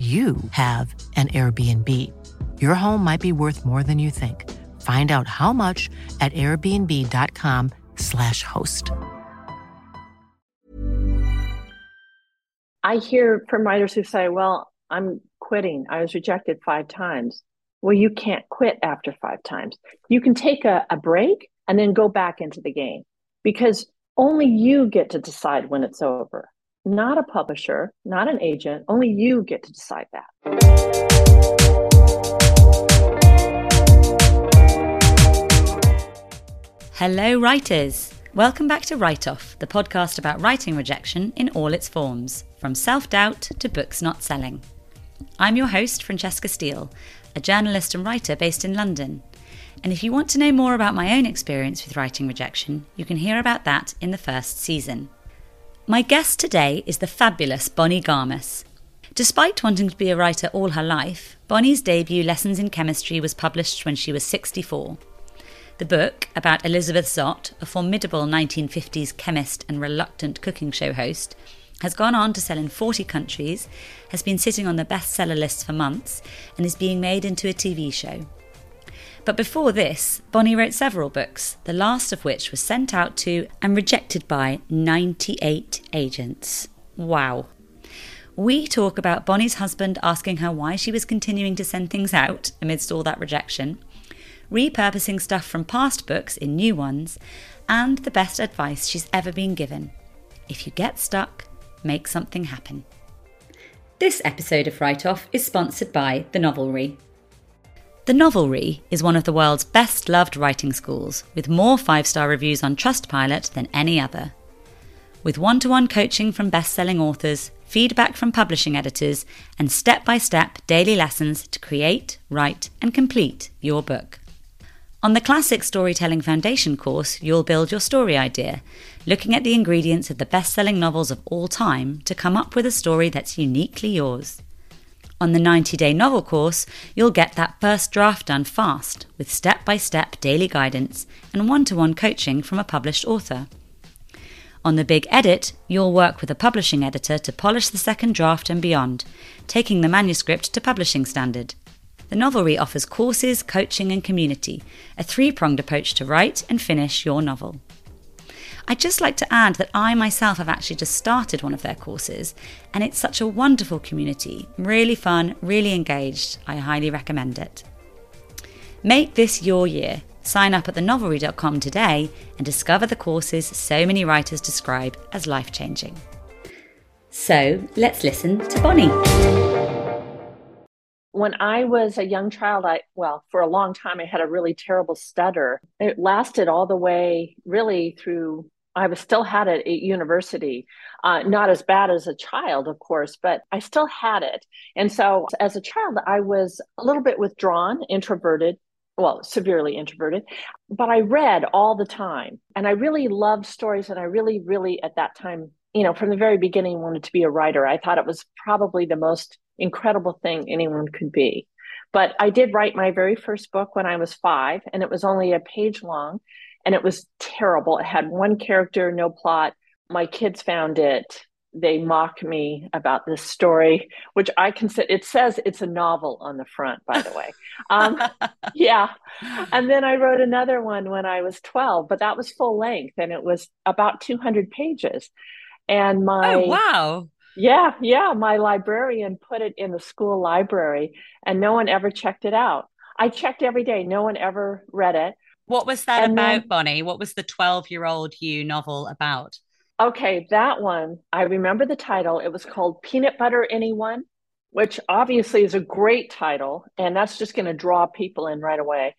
you have an Airbnb. Your home might be worth more than you think. Find out how much at airbnb.com/slash host. I hear from writers who say, Well, I'm quitting. I was rejected five times. Well, you can't quit after five times. You can take a, a break and then go back into the game because only you get to decide when it's over not a publisher, not an agent. Only you get to decide that. Hello, writers. Welcome back to Write Off, the podcast about writing rejection in all its forms, from self doubt to books not selling. I'm your host, Francesca Steele, a journalist and writer based in London. And if you want to know more about my own experience with writing rejection, you can hear about that in the first season. My guest today is the fabulous Bonnie Garmus. Despite wanting to be a writer all her life, Bonnie's debut Lessons in Chemistry was published when she was 64. The book, about Elizabeth Zott, a formidable 1950s chemist and reluctant cooking show host, has gone on to sell in 40 countries, has been sitting on the bestseller list for months, and is being made into a TV show. But before this, Bonnie wrote several books, the last of which was sent out to and rejected by 98 agents. Wow. We talk about Bonnie's husband asking her why she was continuing to send things out amidst all that rejection, repurposing stuff from past books in new ones, and the best advice she's ever been given. If you get stuck, make something happen. This episode of Write Off is sponsored by The Novelry. The Novelry is one of the world's best loved writing schools, with more five star reviews on Trustpilot than any other. With one to one coaching from best selling authors, feedback from publishing editors, and step by step daily lessons to create, write, and complete your book. On the Classic Storytelling Foundation course, you'll build your story idea, looking at the ingredients of the best selling novels of all time to come up with a story that's uniquely yours. On the 90 day novel course, you'll get that first draft done fast with step by step daily guidance and one to one coaching from a published author. On the Big Edit, you'll work with a publishing editor to polish the second draft and beyond, taking the manuscript to publishing standard. The Novelry offers courses, coaching, and community, a three pronged approach to write and finish your novel. I'd just like to add that I myself have actually just started one of their courses, and it's such a wonderful community. Really fun, really engaged. I highly recommend it. Make this your year. Sign up at thenovelry.com today and discover the courses so many writers describe as life changing. So let's listen to Bonnie when I was a young child, I, well, for a long time, I had a really terrible stutter. It lasted all the way really through, I was still had it at university. Uh, not as bad as a child, of course, but I still had it. And so as a child, I was a little bit withdrawn, introverted, well, severely introverted, but I read all the time. And I really loved stories. And I really, really, at that time, you know, from the very beginning, wanted to be a writer. I thought it was probably the most incredible thing anyone could be. But I did write my very first book when I was five, and it was only a page long, and it was terrible. It had one character, no plot. My kids found it they mock me about this story, which I consider it says it's a novel on the front, by the way. Um, yeah. And then I wrote another one when I was 12, but that was full length and it was about 200 pages. And my Oh, wow. Yeah, yeah. My librarian put it in the school library and no one ever checked it out. I checked every day, no one ever read it. What was that And about, then- Bonnie? What was the 12 year old you novel about? Okay, that one, I remember the title. It was called Peanut Butter Anyone, which obviously is a great title, and that's just going to draw people in right away.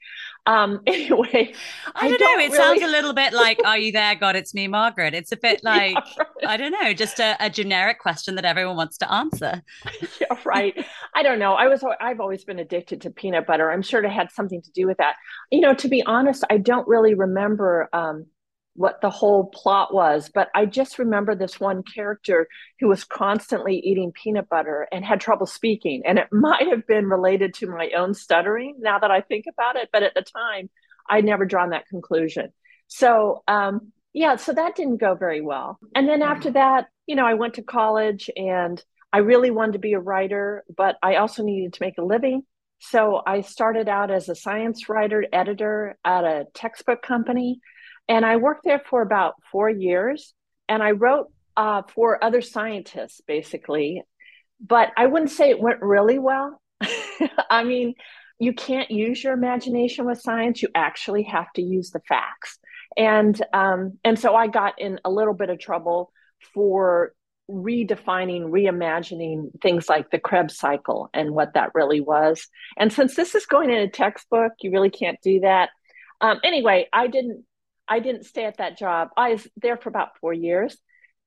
Um, anyway, I don't, know. don't It really- sounds a little bit like, Are you there? God, it's me, Margaret. It's a bit like, Yeah, right. I don't know, just a, a generic question that everyone wants to answer. Yeah, right. I don't know. I was I've always been addicted to peanut butter. I'm sure it had something to do with that. You know, to be honest, I don't really remember um, what the whole plot was, but I just remember this one character who was constantly eating peanut butter and had trouble speaking. And it might have been related to my own stuttering now that I think about it. But at the time, I'd never drawn that conclusion. So, um, yeah, so that didn't go very well. And then after that, you know, I went to college and I really wanted to be a writer, but I also needed to make a living. So I started out as a science writer, editor at a textbook company. And I worked there for about four years. And I wrote uh, for other scientists, basically. But I wouldn't say it went really well. I mean, you can't use your imagination with science. You actually have to use the facts. And um, and so I got in a little bit of trouble for redefining, reimagining things like the Krebs cycle and what that really was. And since this is going in a textbook, you really can't do that. Um, anyway, I didn't I didn't stay at that job. I was there for about four years.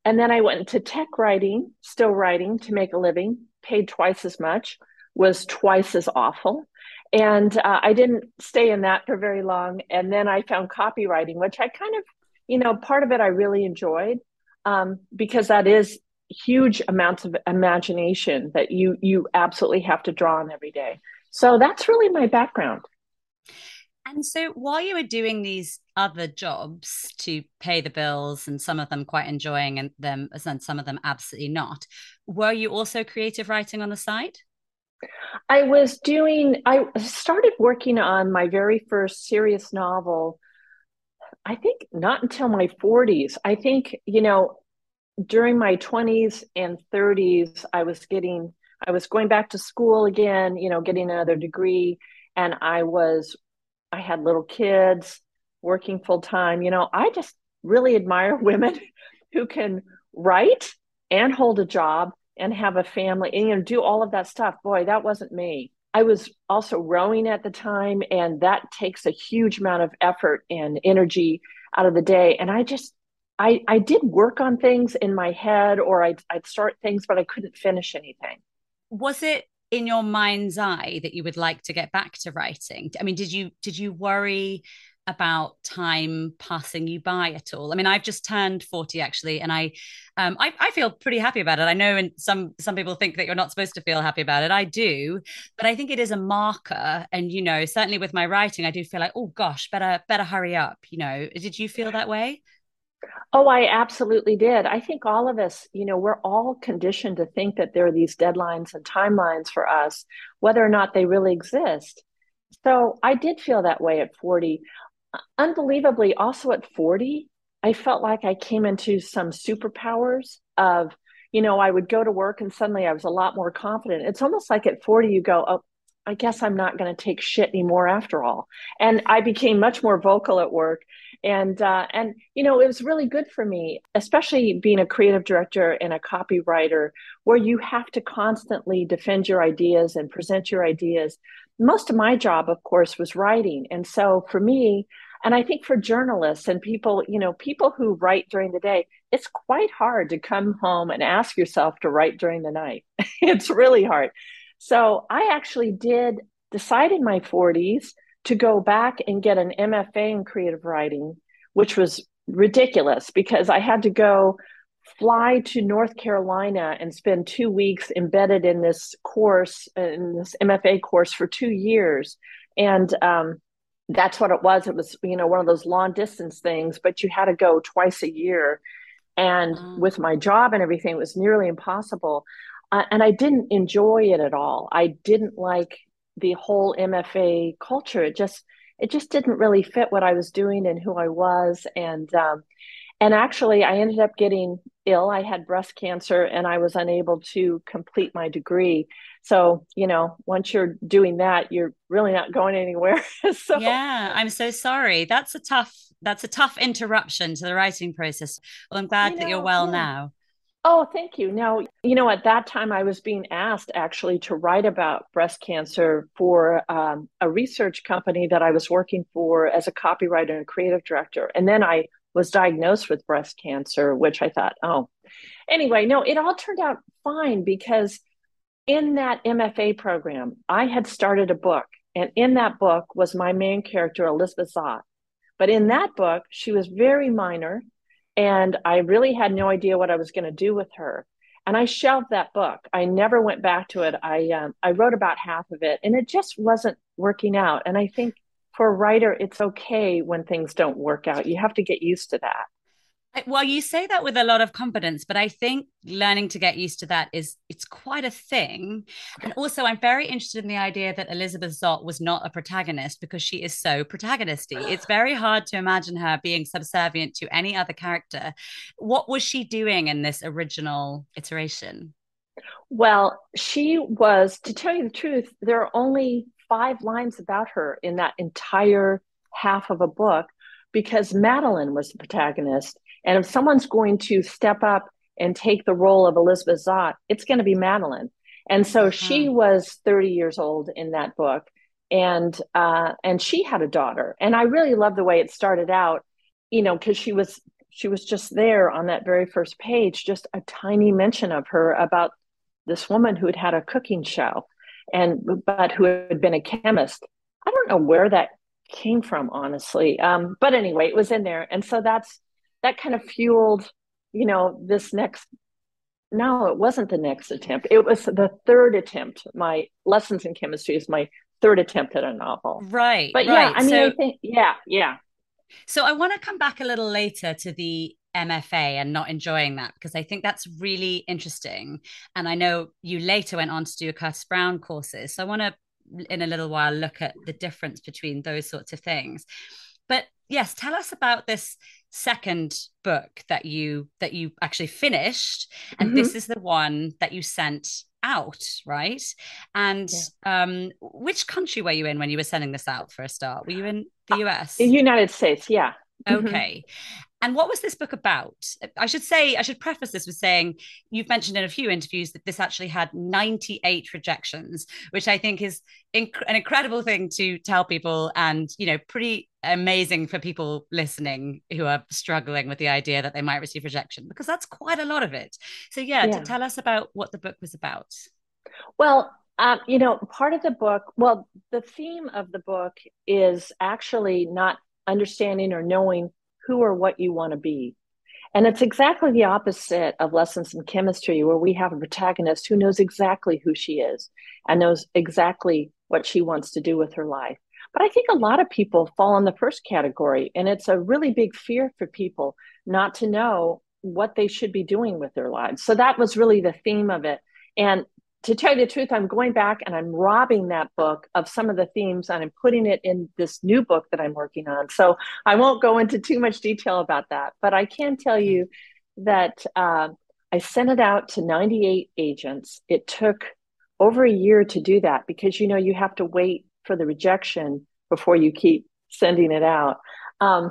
And then I went into tech writing, still writing to make a living, paid twice as much, was twice as awful. And uh, I didn't stay in that for very long. And then I found copywriting, which I kind of, you know, part of it I really enjoyed um, because that is huge amounts of imagination that you you absolutely have to draw on every day. So that's really my background. And so while you were doing these other jobs to pay the bills and some of them quite enjoying and them and some of them absolutely not, were you also creative writing on the side? I was doing, I started working on my very first serious novel, I think not until my 40s. I think, you know, during my 20s and 30s, I was getting, I was going back to school again, you know, getting another degree. And I was, I had little kids working full time. You know, I just really admire women who can write and hold a job and have a family and you know do all of that stuff. Boy that wasn't me. I was also rowing at the time and that takes a huge amount of effort and energy out of the day. And i just i i did work on things in my head or i'd, I'd start things but i couldn't finish anything. Was it in your mind's eye that you would like to get back to writing? I mean, did you did you worry about time passing you by at all? I mean, I've just turned 40 actually, and I um I, I feel pretty happy about it. I know and some some people think that you're not supposed to feel happy about it. I do, but I think it is a marker. And you know, certainly with my writing, I do feel like, oh gosh, better better hurry up. You know, did you feel that way? Oh, I absolutely did. I think all of us, you know, we're all conditioned to think that there are these deadlines and timelines for us, whether or not they really exist. So I did feel that way at 40. Unbelievably, also at 40, I felt like I came into some superpowers of, you know, I would go to work and suddenly I was a lot more confident. It's almost like at 40, you go, oh, I guess I'm not going to take shit anymore after all. And I became much more vocal at work. And uh, and you know, it was really good for me, especially being a creative director and a copywriter, where you have to constantly defend your ideas and present your ideas. Most of my job, of course, was writing. And so for me, and I think for journalists and people, you know, people who write during the day, it's quite hard to come home and ask yourself to write during the night. it's really hard. So I actually did decide in my 40s to go back and get an MFA in creative writing, which was ridiculous because I had to go fly to North Carolina and spend two weeks embedded in this course, in this MFA course for two years. And um, that's what it was. It was, you know, one of those long distance things, but you had to go twice a year. And mm. with my job and everything, it was nearly impossible. Uh, and I didn't enjoy it at all. I didn't like the whole MFA culture. It just, it just didn't really fit what I was doing and who I was. And, um, and actually, I ended up getting ill. I had breast cancer and I was unable to complete my degree. So, you know, once you're doing that, you're really not going anywhere. so Yeah, I'm so sorry. That's a tough that's a tough interruption to the writing process. Well, I'm glad know, that you're well yeah. now. Oh, thank you. Now, you know, at that time, I was being asked actually to write about breast cancer for um, a research company that I was working for as a copywriter and creative director. And then I was diagnosed with breast cancer, which I thought, oh, anyway, no, it all turned out fine because in that MFA program, I had started a book. And in that book was my main character, Elizabeth Zott. But in that book, she was very minor. And I really had no idea what I was going to do with her. And I shelved that book. I never went back to it. I um, I wrote about half of it, and it just wasn't working out. And I think for a writer, it's okay when things don't work out. You have to get used to that. Well, you say that with a lot of confidence, but I think learning to get used to that is it's quite a thing. And also, I'm very interested in the idea that Elizabeth Zott was not a protagonist because she is so protagonisty. It's very hard to imagine her being subservient to any other character. What was she doing in this original iteration? Well, she was, to tell you the truth, there are only five lines about her in that entire half of a book because Madeline was the protagonist. And if someone's going to step up and take the role of Elizabeth Zott, it's going to be Madeline. And so mm-hmm. she was 30 years old in that book. And uh, and she had a daughter. And I really love the way it started out, you know, because she was she was just there on that very first page, just a tiny mention of her about this woman who had had a cooking show and but who had been a chemist. I don't know where that came from, honestly. Um, but anyway, it was in there, and so that's that kind of fueled, you know, this next. No, it wasn't the next attempt. It was the third attempt. My lessons in chemistry is my third attempt at a novel. Right. But right. yeah, I mean, so, I think yeah, yeah. So I want to come back a little later to the MFA and not enjoying that because I think that's really interesting. And I know you later went on to do a Curtis Brown courses. So I want to, in a little while, look at the difference between those sorts of things. But yes, tell us about this second book that you that you actually finished, and mm-hmm. this is the one that you sent out, right? And yeah. um, which country were you in when you were sending this out for a start? Were you in the US? Uh, United States, yeah. Mm-hmm. Okay. Mm-hmm. And what was this book about? I should say, I should preface this with saying you've mentioned in a few interviews that this actually had 98 rejections, which I think is inc- an incredible thing to tell people and, you know, pretty amazing for people listening who are struggling with the idea that they might receive rejection, because that's quite a lot of it. So, yeah, yeah. to tell us about what the book was about. Well, um, you know, part of the book, well, the theme of the book is actually not understanding or knowing who or what you want to be. And it's exactly the opposite of lessons in chemistry, where we have a protagonist who knows exactly who she is and knows exactly what she wants to do with her life. But I think a lot of people fall in the first category, and it's a really big fear for people not to know what they should be doing with their lives. So that was really the theme of it. And to tell you the truth, I'm going back and I'm robbing that book of some of the themes and I'm putting it in this new book that I'm working on. So I won't go into too much detail about that, but I can tell you that uh, I sent it out to 98 agents. It took over a year to do that because you know you have to wait for the rejection before you keep sending it out. Um,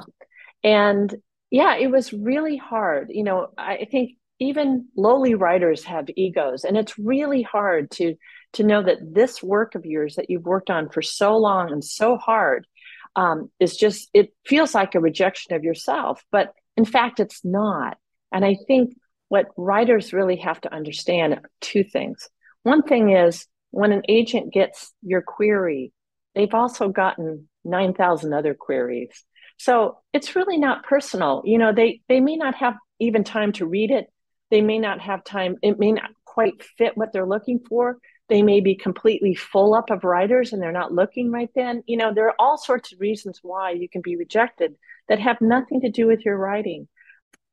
and yeah, it was really hard. You know, I think even lowly writers have egos and it's really hard to to know that this work of yours that you've worked on for so long and so hard um, is just it feels like a rejection of yourself but in fact it's not. And i think what writers really have to understand two things. One thing is when an agent gets your query they've also gotten 9000 other queries. So it's really not personal. You know they they may not have even time to read it they may not have time, it may not quite fit what they're looking for. They may be completely full up of writers and they're not looking right then. You know, there are all sorts of reasons why you can be rejected that have nothing to do with your writing.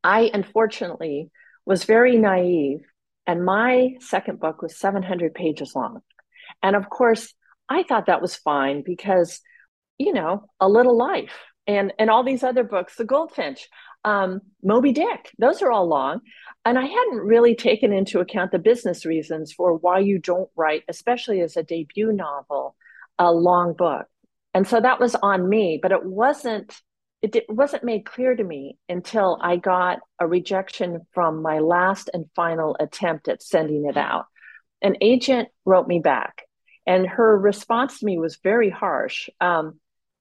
I unfortunately was very naive, and my second book was 700 pages long. And of course, I thought that was fine because, you know, a little life and and all these other books, The Goldfinch, um, Moby Dick, those are all long. And I hadn't really taken into account the business reasons for why you don't write, especially as a debut novel, a long book. And so that was on me, but it wasn't it wasn't made clear to me until I got a rejection from my last and final attempt at sending it out. An agent wrote me back, and her response to me was very harsh. Um,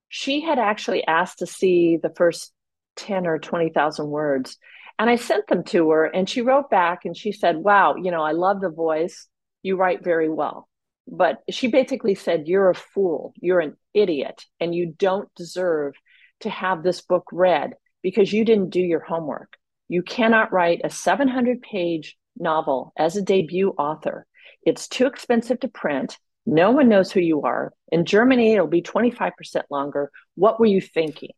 she had actually asked to see the first 10 or 20,000 words. And I sent them to her, and she wrote back and she said, Wow, you know, I love the voice. You write very well. But she basically said, You're a fool. You're an idiot, and you don't deserve to have this book read because you didn't do your homework. You cannot write a 700 page novel as a debut author. It's too expensive to print. No one knows who you are. In Germany, it'll be 25% longer. What were you thinking?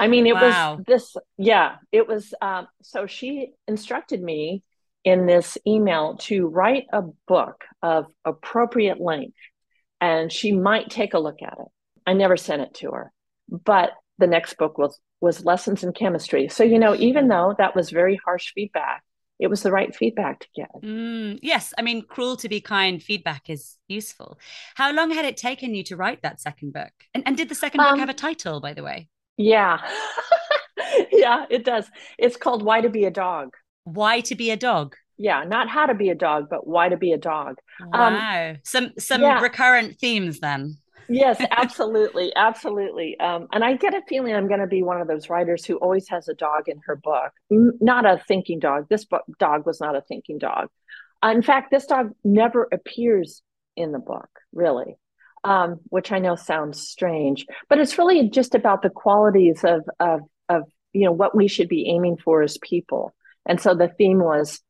I mean, it wow. was this, yeah, it was. Um, so she instructed me in this email to write a book of appropriate length, and she might take a look at it. I never sent it to her, but the next book was was lessons in chemistry. So you know, even though that was very harsh feedback, it was the right feedback to get. Mm, yes, I mean, cruel to be kind feedback is useful. How long had it taken you to write that second book? And and did the second book um, have a title, by the way? Yeah, yeah, it does. It's called "Why to Be a Dog." Why to be a dog? Yeah, not how to be a dog, but why to be a dog. Wow, um, some some yeah. recurrent themes then yes, absolutely, absolutely. Um, and I get a feeling I'm going to be one of those writers who always has a dog in her book. Not a thinking dog. This dog was not a thinking dog. Uh, in fact, this dog never appears in the book, really, um, which I know sounds strange, but it's really just about the qualities of of of you know what we should be aiming for as people. And so the theme was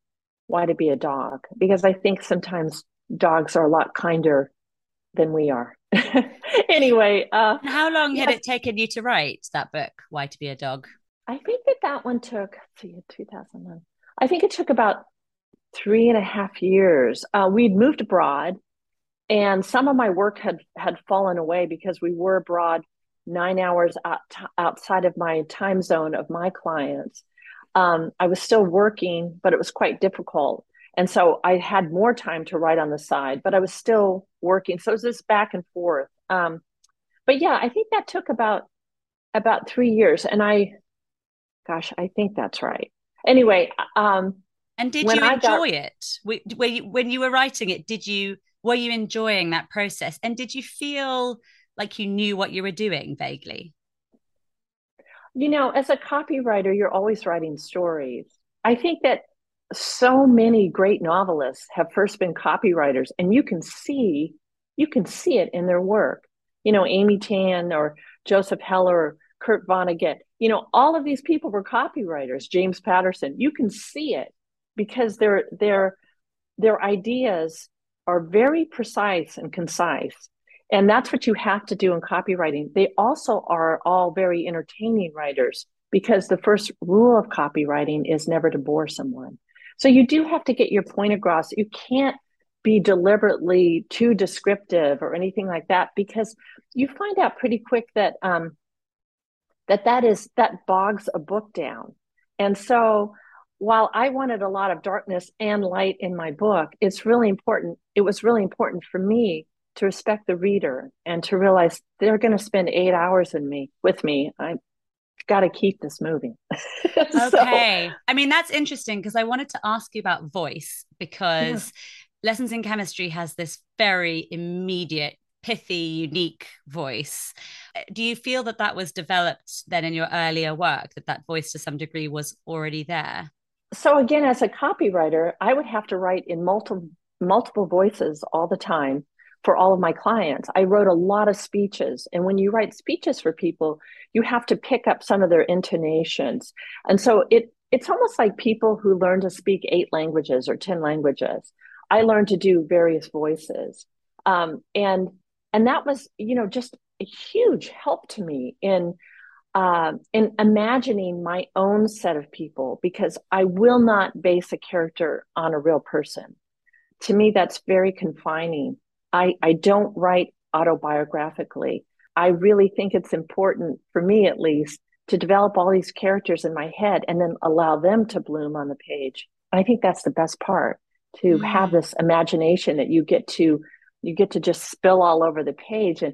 why to be a dog because I think sometimes dogs are a lot kinder than we are. anyway, uh, how long had it taken you to write that book, Why to Be a Dog? I think that that one took, see, 2001. I think it took about three and a half years. Uh, we'd moved abroad, and some of my work had had fallen away because we were abroad nine hours out, outside of my time zone of my clients. Um, I was still working, but it was quite difficult. And so I had more time to write on the side, but I was still working. So it was this back and forth. Um, but yeah, I think that took about about three years. And I, gosh, I think that's right. Anyway, um, and did you enjoy got, it? Were you, when you were writing it? Did you were you enjoying that process? And did you feel like you knew what you were doing vaguely? You know, as a copywriter, you're always writing stories. I think that so many great novelists have first been copywriters and you can see you can see it in their work. You know amy tan or joseph heller or kurt vonnegut. You know all of these people were copywriters. James patterson. You can see it because their their their ideas are very precise and concise. And that's what you have to do in copywriting. They also are all very entertaining writers because the first rule of copywriting is never to bore someone so you do have to get your point across. You can't be deliberately too descriptive or anything like that because you find out pretty quick that um, that that is that bogs a book down. And so while I wanted a lot of darkness and light in my book, it's really important. It was really important for me to respect the reader and to realize they're going to spend eight hours in me with me. I, got to keep this moving. okay. I mean, that's interesting because I wanted to ask you about voice because yeah. Lessons in Chemistry has this very immediate, pithy, unique voice. Uh, do you feel that that was developed then in your earlier work, that that voice to some degree was already there? So, again, as a copywriter, I would have to write in multiple multiple voices all the time for all of my clients. I wrote a lot of speeches. And when you write speeches for people, you have to pick up some of their intonations. And so it it's almost like people who learn to speak eight languages or 10 languages. I learned to do various voices. Um, and and that was, you know, just a huge help to me in uh, in imagining my own set of people because I will not base a character on a real person. To me, that's very confining. I, I don't write autobiographically. I really think it's important, for me at least, to develop all these characters in my head and then allow them to bloom on the page. I think that's the best part to mm. have this imagination that you get to you get to just spill all over the page and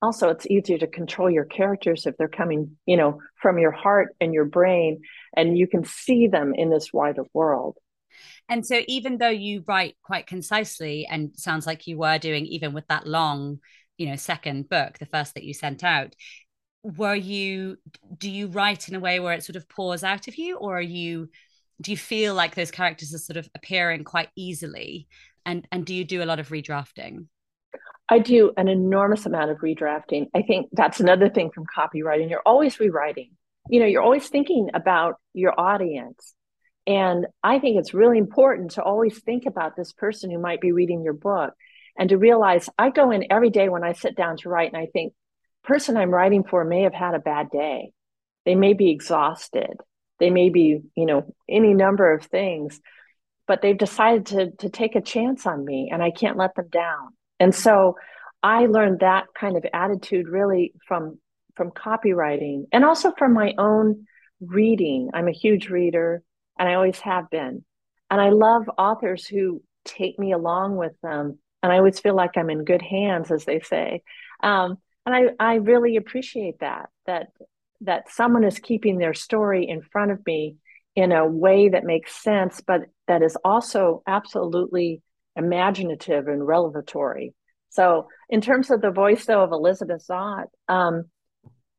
also it's easier to control your characters if they're coming you know from your heart and your brain and you can see them in this wider world and so even though you write quite concisely and sounds like you were doing even with that long you know second book the first that you sent out were you do you write in a way where it sort of pours out of you or are you do you feel like those characters are sort of appearing quite easily and and do you do a lot of redrafting I do an enormous amount of redrafting. I think that's another thing from copywriting. You're always rewriting. You know, you're always thinking about your audience. And I think it's really important to always think about this person who might be reading your book and to realize I go in every day when I sit down to write and I think, person I'm writing for may have had a bad day. They may be exhausted. They may be, you know, any number of things, but they've decided to, to take a chance on me and I can't let them down. And so I learned that kind of attitude really from from copywriting and also from my own reading. I'm a huge reader and I always have been. And I love authors who take me along with them. And I always feel like I'm in good hands, as they say. Um, and I, I really appreciate that, that that someone is keeping their story in front of me in a way that makes sense, but that is also absolutely imaginative and revelatory. So, in terms of the voice, though, of Elizabeth Zott, um,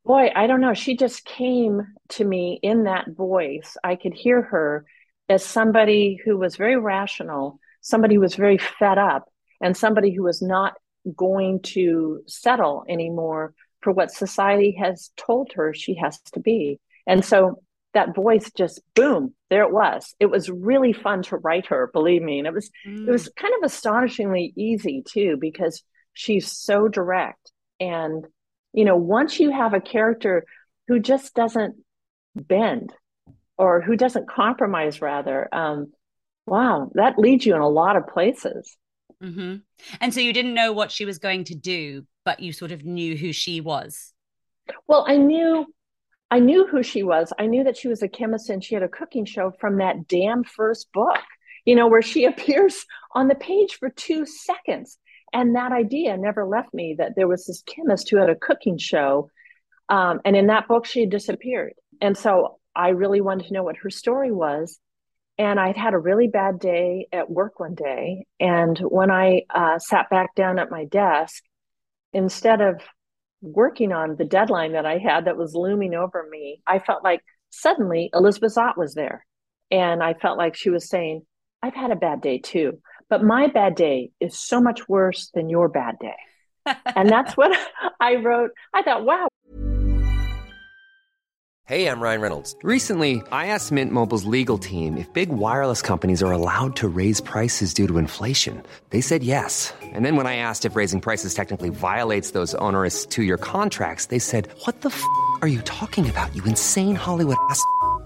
boy, I don't know. She just came to me in that voice. I could hear her as somebody who was very rational, somebody who was very fed up, and somebody who was not going to settle anymore for what society has told her she has to be. And so that voice just boom there it was it was really fun to write her believe me and it was mm. it was mm. kind of astonishingly easy too because she's so direct and you know once you have a character who just doesn't bend or who doesn't compromise rather um wow that leads you in a lot of places mm-hmm. and so you didn't know what she was going to do but you sort of knew who she was well i knew I knew who she was. I knew that she was a chemist and she had a cooking show from that damn first book, you know, where she appears on the page for two seconds. And that idea never left me that there was this chemist who had a cooking show. Um, and in that book, she had disappeared. And so I really wanted to know what her story was. And I'd had a really bad day at work one day. And when I uh, sat back down at my desk, instead of working on the deadline that I had that was looming over me, I felt like suddenly Elizabeth Zott was there. And I felt like she was saying, I've had a bad day too, but my bad day is so much worse than your bad day. and that's what I wrote. I thought, wow. Hey, I'm Ryan Reynolds. Recently, I asked Mint Mobile's legal team if big wireless companies are allowed to raise prices due to inflation. They said yes. And then when I asked if raising prices technically violates those onerous two year contracts, they said, What the f are you talking about, you insane Hollywood ass?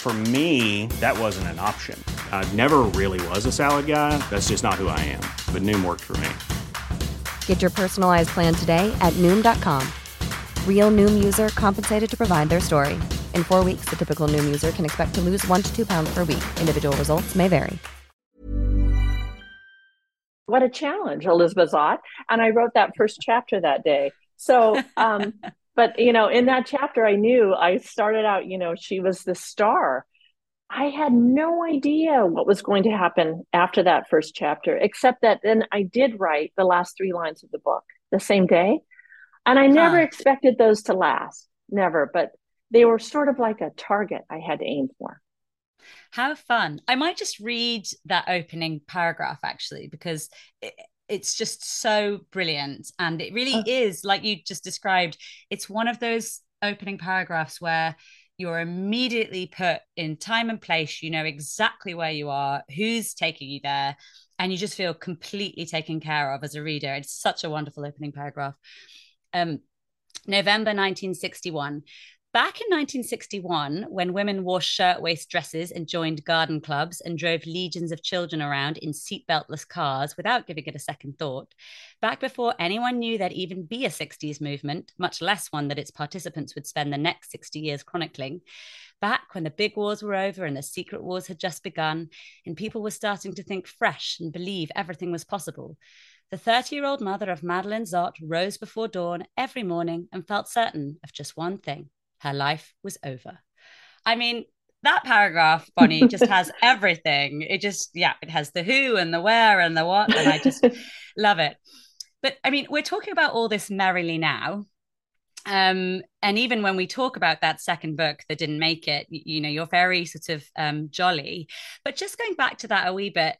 For me, that wasn't an option. I never really was a salad guy. That's just not who I am. But Noom worked for me. Get your personalized plan today at Noom.com. Real Noom user compensated to provide their story. In four weeks, the typical Noom user can expect to lose one to two pounds per week. Individual results may vary. What a challenge, Elizabeth Zott. And I wrote that first chapter that day. So, um, but you know in that chapter i knew i started out you know she was the star I had no idea what was going to happen after that first chapter, except that then I did write the last three lines of the book the same day. And I never huh. expected those to last, never, but they were sort of like a target I had to aim for. How fun. I might just read that opening paragraph actually, because it, it's just so brilliant. And it really oh. is, like you just described, it's one of those opening paragraphs where you're immediately put in time and place. You know exactly where you are, who's taking you there, and you just feel completely taken care of as a reader. It's such a wonderful opening paragraph. Um, November 1961. Back in 1961, when women wore shirtwaist dresses and joined garden clubs and drove legions of children around in seatbeltless cars without giving it a second thought, back before anyone knew there'd even be a 60s movement, much less one that its participants would spend the next 60 years chronicling, back when the big wars were over and the secret wars had just begun, and people were starting to think fresh and believe everything was possible, the 30 year old mother of Madeline Zott rose before dawn every morning and felt certain of just one thing her life was over. I mean, that paragraph, Bonnie, just has everything. It just, yeah, it has the who and the where and the what. And I just love it. But I mean, we're talking about all this merrily now. Um, and even when we talk about that second book that didn't make it, you, you know, you're very sort of um, jolly. But just going back to that a wee bit,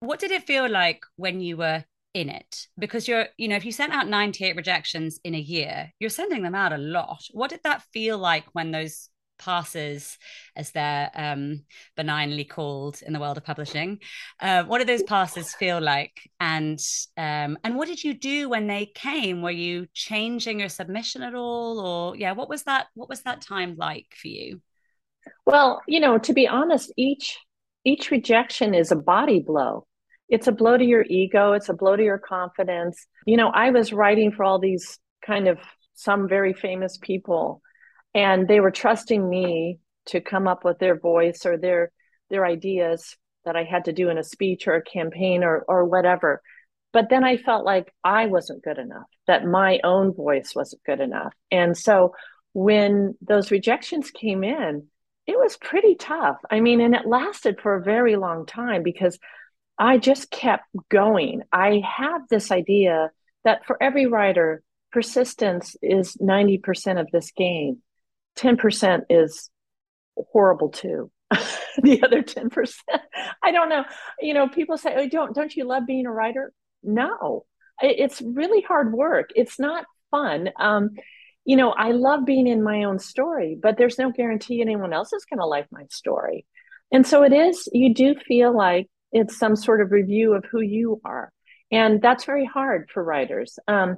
what did it feel like when you were in it because you're you know if you sent out 98 rejections in a year you're sending them out a lot. What did that feel like when those passes as they're um, benignly called in the world of publishing uh, what did those passes feel like? And um, and what did you do when they came? Were you changing your submission at all or yeah what was that what was that time like for you? Well you know to be honest each each rejection is a body blow it's a blow to your ego it's a blow to your confidence. You know i was writing for all these kind of some very famous people and they were trusting me to come up with their voice or their their ideas that i had to do in a speech or a campaign or or whatever. But then i felt like i wasn't good enough that my own voice wasn't good enough. And so when those rejections came in it was pretty tough. I mean and it lasted for a very long time because I just kept going. I have this idea that for every writer, persistence is 90% of this game. 10% is horrible too. the other 10%, I don't know. You know, people say, oh, don't, don't you love being a writer? No, it's really hard work. It's not fun. Um, you know, I love being in my own story, but there's no guarantee anyone else is going to like my story. And so it is, you do feel like it's some sort of review of who you are. And that's very hard for writers. Um,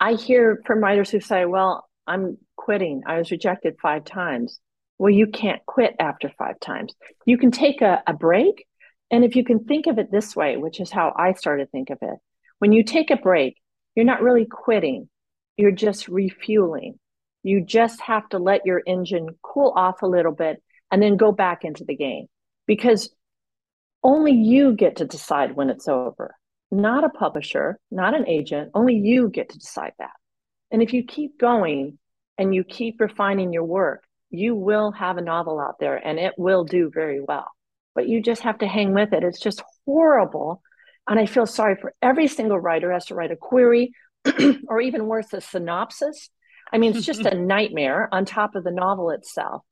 i hear from writers who say well i'm quitting. I was rejected five times. Well you can't quit after five times. You can take a, a break. And if you can think of it this way which is how i started to think of it when you take a break you're not really quitting. You're just refueling. You just have to let your engine cool off a little bit and then go back into the game. Because only you get to decide when it's over, not a publisher, not an agent. Only you get to decide that. And if you keep going and you keep refining your work, you will have a novel out there and it will do very well. But you just have to hang with it. It's just horrible. And I feel sorry for every single writer has to write a query or even worse, a synopsis. I mean, it's just a nightmare on top of the novel itself.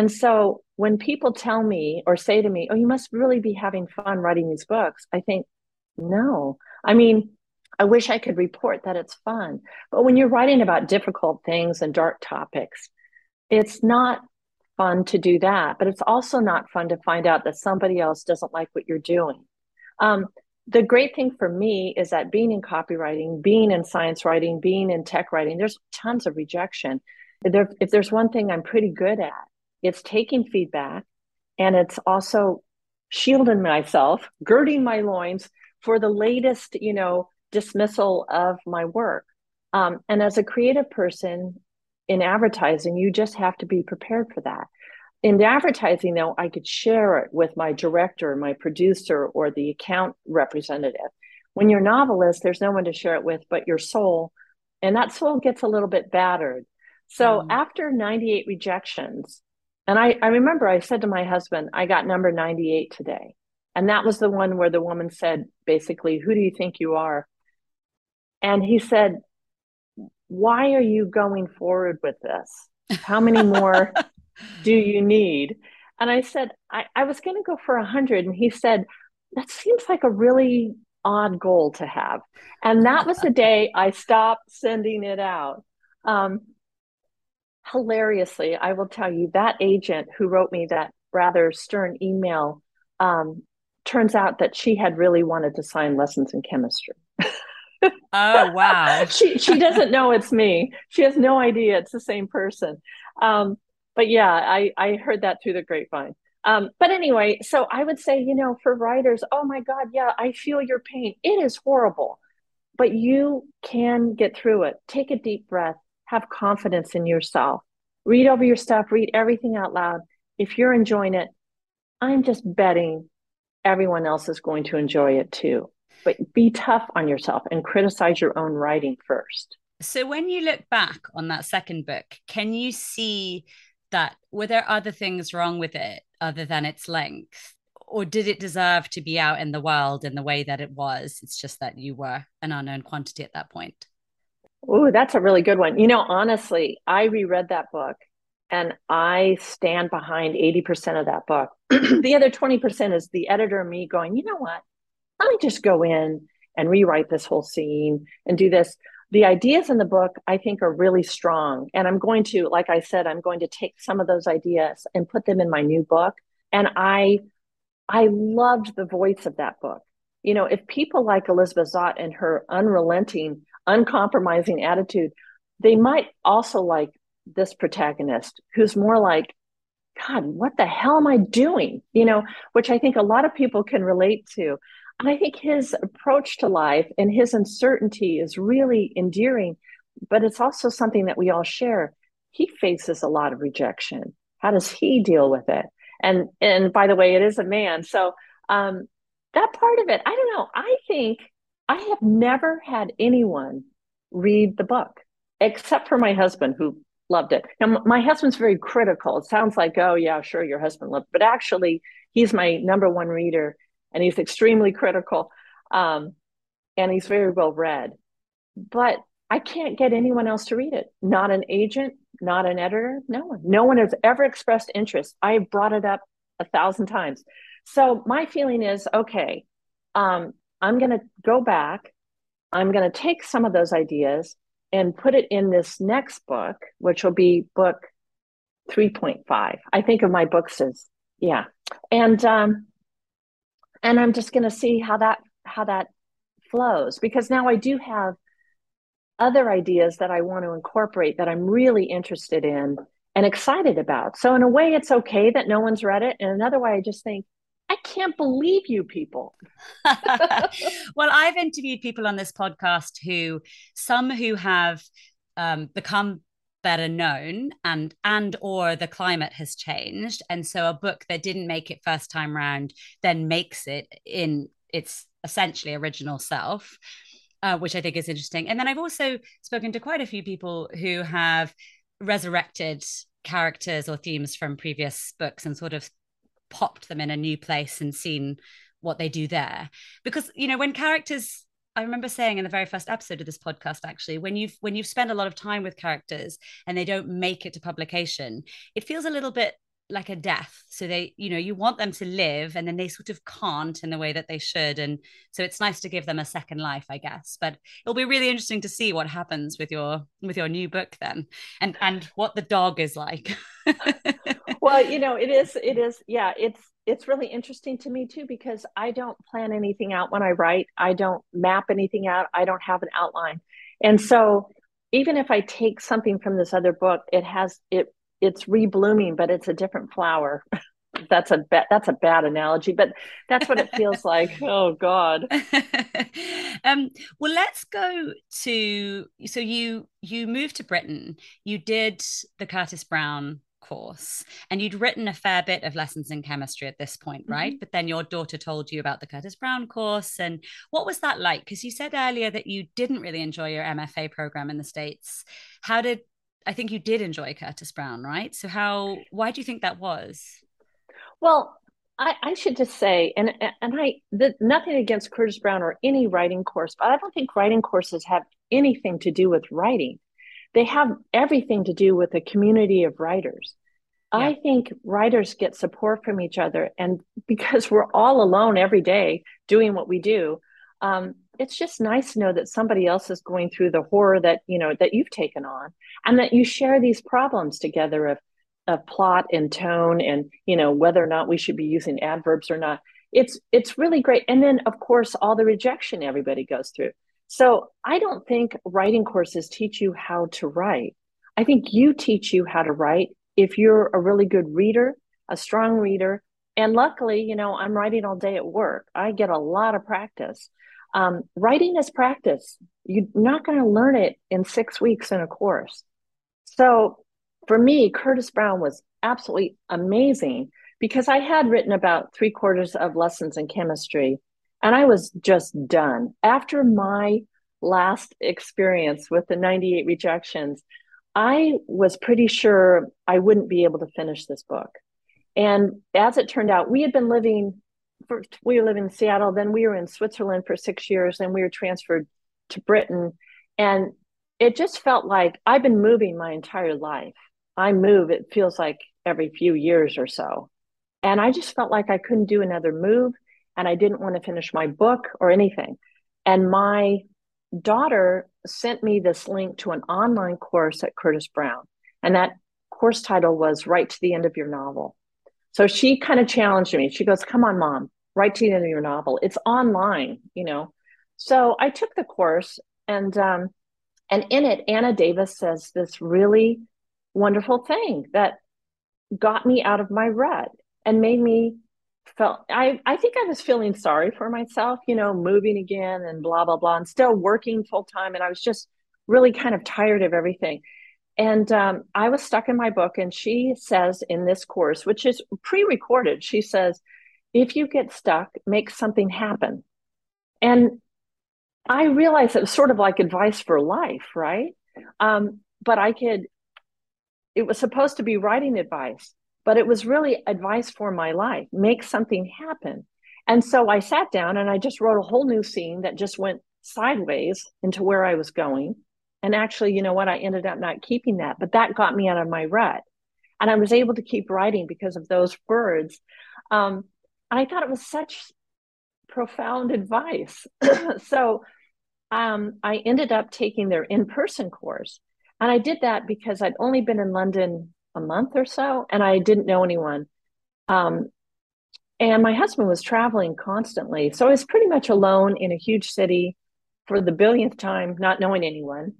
And so when people tell me or say to me, oh, you must really be having fun writing these books, I think, no. I mean, I wish I could report that it's fun. But when you're writing about difficult things and dark topics, it's not fun to do that. But it's also not fun to find out that somebody else doesn't like what you're doing. Um, the great thing for me is that being in copywriting, being in science writing, being in tech writing, there's tons of rejection. There, if there's one thing I'm pretty good at, it's taking feedback and it's also shielding myself girding my loins for the latest you know dismissal of my work. Um, and as a creative person in advertising you just have to be prepared for that. In advertising though i could share it with my director my producer or the account representative. When you're a novelist there's no one to share it with but your soul and that soul gets a little bit battered. So mm. after 98 rejections And I, I remember I said to my husband, I got number 98 today. And that was the one where the woman said, basically, who do you think you are? And he said, why are you going forward with this? How many more do you need? And I said, I, I was going to go for a 100. And he said, that seems like a really odd goal to have. And that was the day I stopped sending it out. Um, hilariously, I will tell you that agent who wrote me that rather stern email um, turns out that she had really wanted to sign lessons in chemistry. oh wow! she she doesn't know it's me. She has no idea it's the same person. Um, but yeah, I I heard that through the grapevine. Um, but anyway, so I would say, you know, for writers, oh my God, yeah, I feel your pain. It is horrible, but you can get through it. Take a deep breath, have confidence in yourself, read over your stuff, read everything out loud. If you're enjoying it, I'm just betting everyone else is going to enjoy it too. But be tough on yourself and criticize your own writing first. So, when you look back on that second book, can you see that were there other things wrong with it other than its length? Or did it deserve to be out in the world in the way that it was? It's just that you were an unknown quantity at that point. Oh, that's a really good one. You know, honestly, I reread that book and I stand behind 80% of that book. the other 20% is the editor and me going, you know what? Let me just go in and rewrite this whole scene and do this the ideas in the book i think are really strong and i'm going to like i said i'm going to take some of those ideas and put them in my new book and i i loved the voice of that book you know if people like elizabeth zott and her unrelenting uncompromising attitude they might also like this protagonist who's more like god what the hell am i doing you know which i think a lot of people can relate to and I think his approach to life and his uncertainty is really endearing, but it's also something that we all share. He faces a lot of rejection. How does he deal with it? And and by the way, it is a man. So um, that part of it, I don't know. I think I have never had anyone read the book except for my husband who loved it. Now, my husband's very critical. It sounds like, oh, yeah, sure, your husband loved it. But actually, he's my number one reader and he's extremely critical um, and he's very well read but i can't get anyone else to read it not an agent not an editor no one no one has ever expressed interest i have brought it up a thousand times so my feeling is okay um, i'm going to go back i'm going to take some of those ideas and put it in this next book which will be book 3.5 i think of my books as yeah. And um, and i'm just going to see how that how that flows because now i do have other ideas that i want to incorporate that i'm really interested in and excited about. So in a way it's okay that no one's read it and another way i just think I can't believe you people. well, I've interviewed people on this podcast who, some who have um, become better known and and or the climate has changed and so a book that didn't make it first time round then makes it in its essentially original self uh, which i think is interesting and then i've also spoken to quite a few people who have resurrected characters or themes from previous books and sort of popped them in a new place and seen what they do there. Because you know when characters I remember saying in the very first episode of this podcast, actually, when you've when you've spent a lot of time with characters and they don't make it to publication, it feels a little bit like a death. So they, you know, you want them to live and then they sort of can't in the way that they should. And so it's nice to give them a second life, I guess. But it'll be really interesting to see what happens with your with your new book then and and what the dog is like. well, you know, it is, it is, yeah, it's it's really interesting to me too because I don't plan anything out when I write. I don't map anything out. I don't have an outline. And so even if I take something from this other book, it has it it's reblooming, but it's a different flower. that's a bad that's a bad analogy, but that's what it feels like. Oh God. um, well, let's go to so you you moved to Britain. You did the Curtis Brown course and you'd written a fair bit of lessons in chemistry at this point right mm-hmm. but then your daughter told you about the curtis brown course and what was that like because you said earlier that you didn't really enjoy your mfa program in the states how did I think you did enjoy Curtis Brown, right? So how why do you think that was? Well, I, I should just say, and and I the, nothing against Curtis Brown or any writing course, but I don't think writing courses have anything to do with writing. They have everything to do with a community of writers. Yeah. I think writers get support from each other, and because we're all alone every day doing what we do, um, it's just nice to know that somebody else is going through the horror that you know that you've taken on, and that you share these problems together of of plot and tone and you know whether or not we should be using adverbs or not. It's it's really great. And then of course all the rejection everybody goes through. So i don't think writing courses teach you how to write. I think you teach you how to write if you're a really good reader a strong reader. And luckily you know i'm writing all day at work. I get a lot of practice um, writing is practice you're not going to learn it in six weeks in a course so for me, Curtis Brown was absolutely amazing because I had written about three quarters of lessons in chemistry and I was just done. After my last experience with the 98 rejections, I was pretty sure I wouldn't be able to finish this book. And as it turned out, we had been living, we living in Seattle, then we were in Switzerland for six years, then we were transferred to Britain. And it just felt like I've been moving my entire life. I move, it feels like every few years or so. And I just felt like I couldn't do another move and I didn't want to finish my book or anything. And my daughter sent me this link to an online course at Curtis Brown. And that course title was Write to the End of Your Novel. So she kind of challenged me. She goes, Come on, mom, write to your novel. It's online, you know. So I took the course and um, and in it, Anna Davis says this really wonderful thing that got me out of my rut and made me felt I, I think I was feeling sorry for myself, you know, moving again and blah blah blah and still working full time and I was just really kind of tired of everything. And um, I was stuck in my book, and she says in this course, which is pre recorded, she says, if you get stuck, make something happen. And I realized it was sort of like advice for life, right? Um, but I could it was supposed to be writing advice, but it was really advice for my life. Make something happen. And so I sat down and I just wrote a whole new scene that just went sideways into where I was going. And actually, you know what? I ended up not keeping that, but that got me out of my rut. And I was able to keep writing because of those words. Um, I thought it was such profound advice. so um, I ended up taking their in person course. And I did that because I'd only been in London a month or so and I didn't know anyone. Um, and my husband was traveling constantly. So I was pretty much alone in a huge city for the billionth time, not knowing anyone.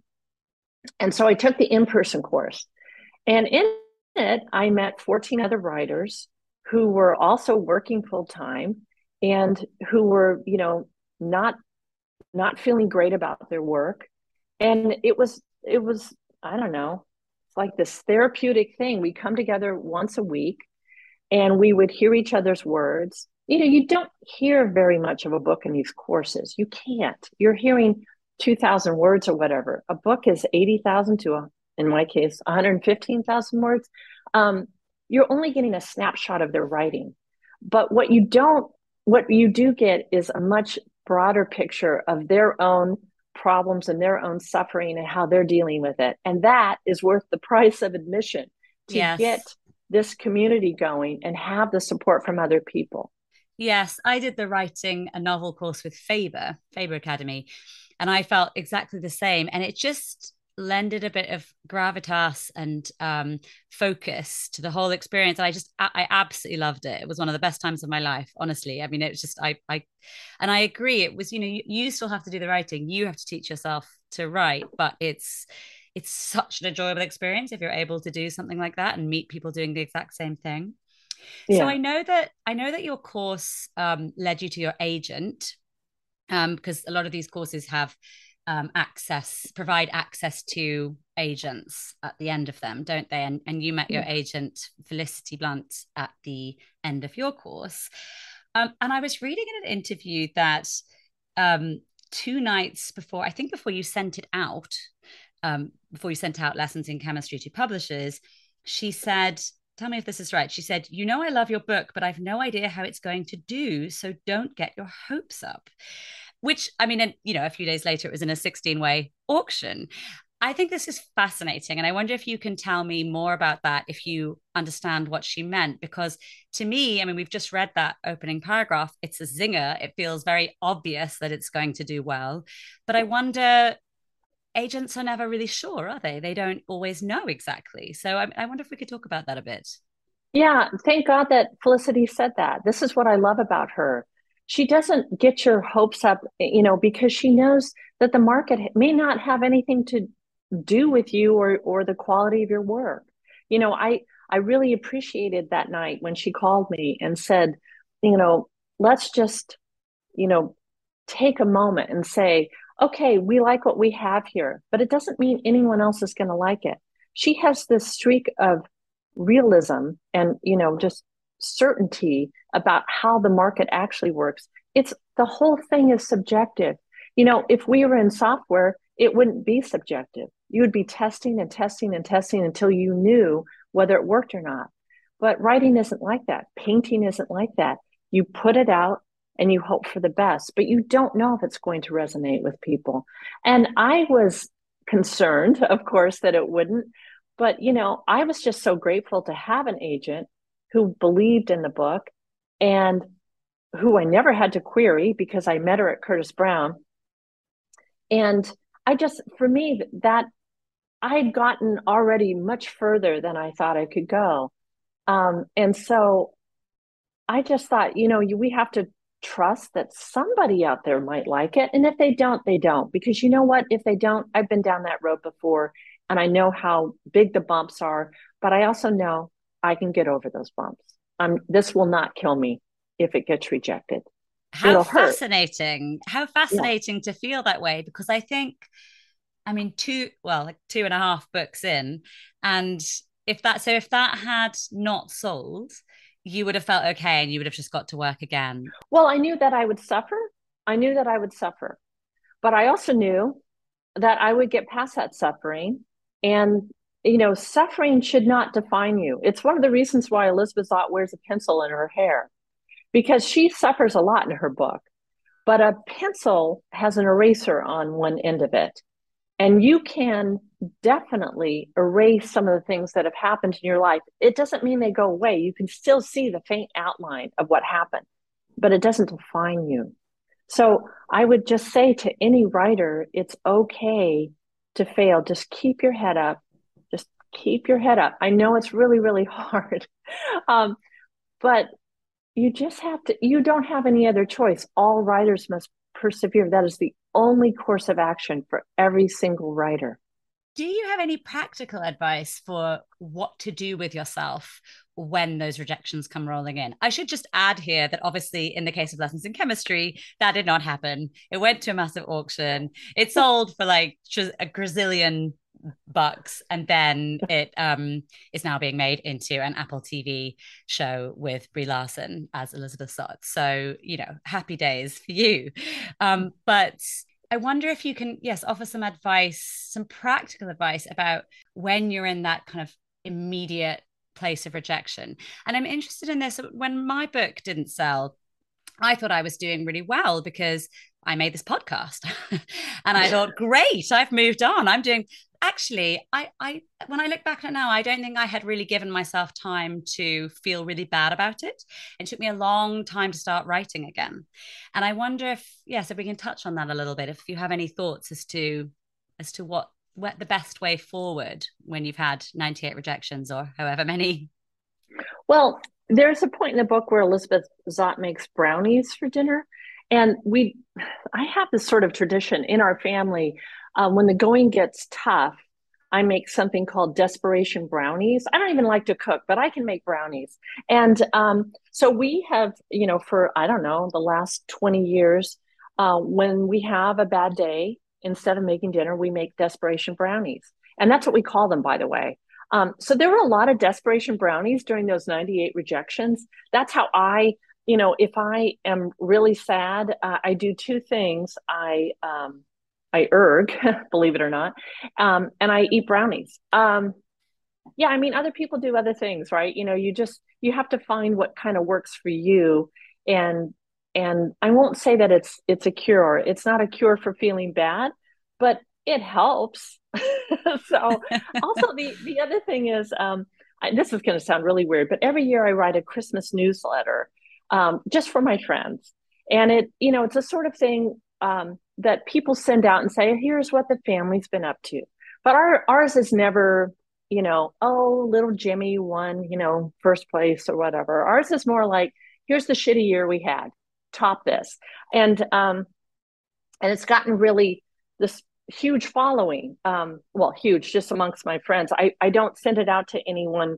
And so I took the in person course. And in it, I met 14 other writers who were also working full time and who were, you know, not not feeling great about their work. And it was it was I don't know, it's like this therapeutic thing. We come together once a week and we would hear each other's words. You know, you don't hear very much of a book in these courses. You can't. You're hearing 2,000 words or whatever. A book is 80,000 to, a, in my case, 115,000 words. Um, you're only getting a snapshot of their writing. But what you don't, what you do get is a much broader picture of their own problems and their own suffering and how they're dealing with it. And that is worth the price of admission to yes. get this community going and have the support from other people. Yes, I did the writing a novel course with Faber, Faber Academy, and I felt exactly the same. And it just lended a bit of gravitas and um, focus to the whole experience. And I just, I, I, absolutely loved it. It was one of the best times of my life, honestly. I mean, it was just, I, I, and I agree. It was, you know, you, you still have to do the writing. You have to teach yourself to write, but it's, it's such an enjoyable experience if you're able to do something like that and meet people doing the exact same thing. Yeah. So I know that I know that your course um, led you to your agent um, because a lot of these courses have um, access, provide access to agents at the end of them, don't they? And, and you met your agent, Felicity Blunt, at the end of your course. Um, and I was reading in an interview that um, two nights before, I think before you sent it out, um, before you sent out lessons in chemistry to publishers, she said, tell me if this is right. She said, You know, I love your book, but I've no idea how it's going to do. So don't get your hopes up. Which, I mean, and, you know, a few days later, it was in a 16 way auction. I think this is fascinating. And I wonder if you can tell me more about that if you understand what she meant. Because to me, I mean, we've just read that opening paragraph. It's a zinger. It feels very obvious that it's going to do well. But I wonder agents are never really sure, are they? They don't always know exactly. So I, I wonder if we could talk about that a bit. Yeah, thank God that Felicity said that. This is what I love about her. She doesn't get your hopes up, you know, because she knows that the market may not have anything to do with you or or the quality of your work. You know, I I really appreciated that night when she called me and said, you know, let's just, you know, take a moment and say, okay, we like what we have here, but it doesn't mean anyone else is going to like it. She has this streak of realism and, you know, just certainty about how the market actually works. It's the whole thing is subjective. You know, if we were in software, it wouldn't be subjective. You would be testing and testing and testing until you knew whether it worked or not. But writing isn't like that. Painting isn't like that. You put it out, and you hope for the best, but you don't know if it's going to resonate with people. And I was concerned, of course, that it wouldn't. But, you know, I was just so grateful to have an agent who believed in the book and who I never had to query because I met her at Curtis Brown. And I just, for me, that I'd gotten already much further than I thought I could go. Um, and so I just thought, you know, we have to trust that somebody out there might like it. And if they don't, they don't. Because you know what? If they don't, I've been down that road before and I know how big the bumps are, but I also know I can get over those bumps. Um, this will not kill me if it gets rejected. How It'll fascinating. Hurt. How fascinating yeah. to feel that way because I think, I mean, two, well, like two and a half books in. And if that, so if that had not sold, you would have felt okay and you would have just got to work again? Well, I knew that I would suffer. I knew that I would suffer. But I also knew that I would get past that suffering. And, you know, suffering should not define you. It's one of the reasons why Elizabeth Zott wears a pencil in her hair because she suffers a lot in her book. But a pencil has an eraser on one end of it. And you can definitely erase some of the things that have happened in your life. It doesn't mean they go away. You can still see the faint outline of what happened, but it doesn't define you. So I would just say to any writer, it's okay to fail. Just keep your head up. Keep your head up. I know it's really, really hard. um, but you just have to, you don't have any other choice. All writers must persevere. That is the only course of action for every single writer. Do you have any practical advice for what to do with yourself when those rejections come rolling in? I should just add here that obviously, in the case of lessons in chemistry, that did not happen. It went to a massive auction. It sold for like a gazillion bucks and then it um is now being made into an apple tv show with brie larson as elizabeth zott so you know happy days for you. Um but i wonder if you can yes offer some advice some practical advice about when you're in that kind of immediate place of rejection. And i'm interested in this when my book didn't sell I thought I was doing really well because I made this podcast and I thought, great, I've moved on. I'm doing actually I I when I look back at it now, I don't think I had really given myself time to feel really bad about it. It took me a long time to start writing again. And I wonder if yes, if we can touch on that a little bit, if you have any thoughts as to as to what what the best way forward when you've had 98 rejections or however many. Well, there's a point in the book where Elizabeth Zott makes brownies for dinner. And we i have this sort of tradition in our family um, when the going gets tough i make something called desperation brownies. I don't even like to cook but i can make brownies. And um, so we have you know for i don't know the last 20 years uh, when we have a bad day instead of making dinner we make desperation brownies. And that's what we call them by the way um, so there were a lot of desperation brownies during those 98 rejections that's how i you know, if I am really sad, uh, I do two things. I um, I erg, believe it or not, um, and I eat brownies. Um, yeah, I mean, other people do other things, right? You know, you just you have to find what kind of works for you, and and I won't say that it's it's a cure. It's not a cure for feeling bad, but it helps. so also the the other thing is um, I, this is going to sound really weird, but every year I write a Christmas newsletter um, just for my friends, and it you know it's a sort of thing um, that people send out and say, here's what the family's been up to. But our ours is never you know, oh, little Jimmy won, you know, first place or whatever. Ours is more like, here's the shitty year we had, top this. And um and it's gotten really this huge following. Um, well, huge just amongst my friends. I, I don't send it out to anyone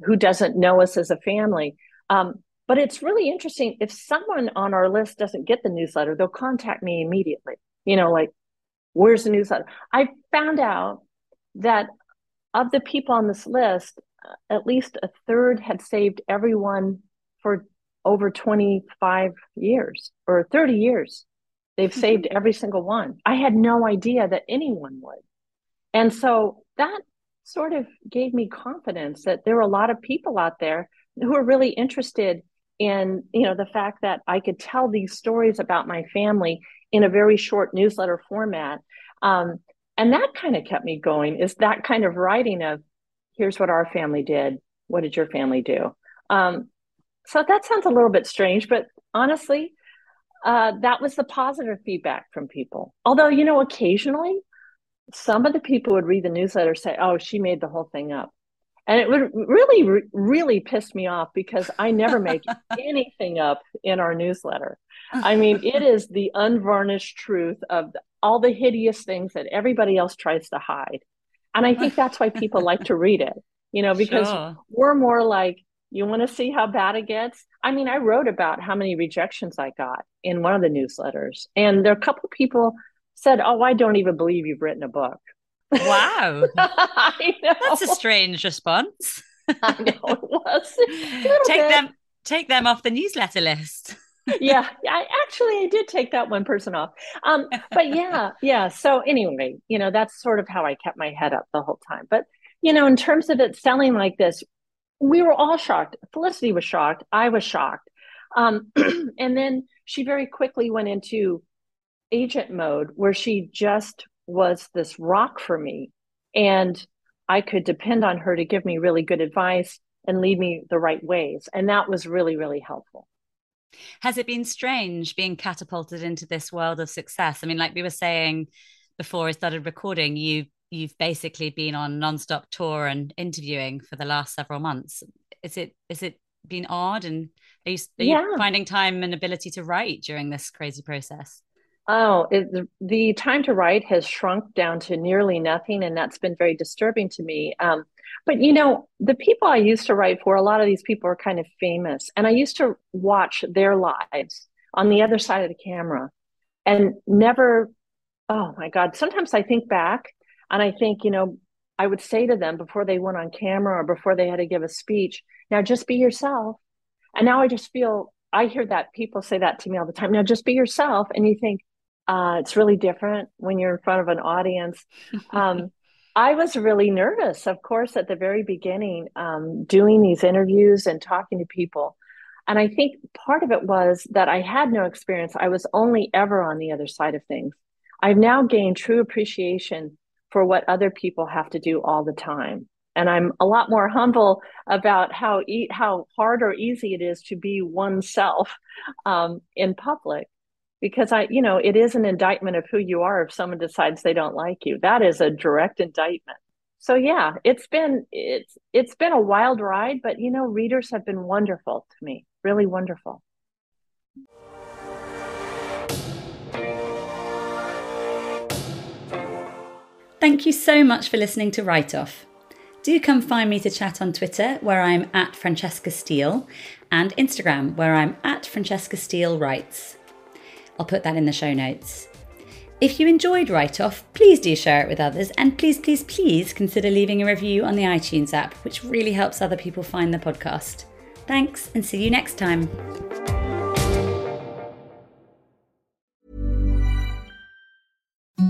who doesn't know us as a family. Um, but it's really interesting. If someone on our list doesn't get the newsletter, they'll contact me immediately. You know, like, where's the newsletter? I found out that of the people on this list, at least a third had saved everyone for over 25 years or 30 years. They've saved every single one. I had no idea that anyone would. And so that sort of gave me confidence that there were a lot of people out there who are really interested in you know the fact that I could tell these stories about my family in a very short newsletter format um, and that kind of kept me going is that kind of writing of here's what our family did what did your family do um, so that sounds a little bit strange but honestly uh, that was the positive feedback from people although you know occasionally some of the people would read the newsletter say oh she made the whole thing up and it would really really piss me off because i never make anything up in our newsletter i mean it is the unvarnished truth of all the hideous things that everybody else tries to hide. And I think that's why people like to read it, you know, because sure. we're more like, you want to see how bad it gets? I mean, I wrote about how many rejections I got in one of the newsletters. And there are a couple people said, Oh, I don't even believe you've written a book. Wow. That's a strange response. I know it was. Take bit. them take them off the newsletter list yeah, I actually I did take that one person off. Um, but yeah, yeah. So anyway, you know, that's sort of how I kept my head up the whole time. But you know, in terms of it selling like this, we were all shocked. Felicity was shocked. I was shocked. Um, and then she very quickly went into agent mode where she just was this rock for me. And I could depend on her to give me really good advice and lead me the right ways. And that was really, really helpful. Has it been strange being catapulted into this world of success? I mean, like we were saying before I started recording, you you've basically been on nonstop tour and interviewing for the last several months. Is it is it been odd and are you, are yeah. you finding time and ability to write during this crazy process? Oh, it, the time to write has shrunk down to nearly nothing, and that's been very disturbing to me. Um, but you know, the people I used to write for, a lot of these people are kind of famous, and I used to watch their lives on the other side of the camera, and never. Oh my God! Sometimes I think back, and I think, you know, I would say to them before they went on camera or before they had to give a speech, "Now just be yourself." And now I just feel I hear that people say that to me all the time. Now just be yourself, and you think, uh, it's really different when you're in front of an audience. Um, I was really nervous, of course, at the very beginning, um, doing these interviews and talking to people. And I think part of it was that I had no experience. I was only ever on the other side of things. I've now gained true appreciation for what other people have to do all the time. And I'm a lot more humble about how e- how hard or easy it is to be oneself um, in public because I, you know, it is an indictment of who you are if someone decides they don't like you. That is a direct indictment. So yeah, it's been it's it's been a wild ride, but you know, readers have been wonderful to me, really wonderful. Thank you so much for listening to Write Off. Do come find me to chat on Twitter, where I'm at Francesca Steele, and Instagram, where I'm at Francesca Steele Writes. I'll put that in the show notes. If you enjoyed Write Off, please do share it with others and please, please, please consider leaving a review on the iTunes app, which really helps other people find the podcast. Thanks and see you next time.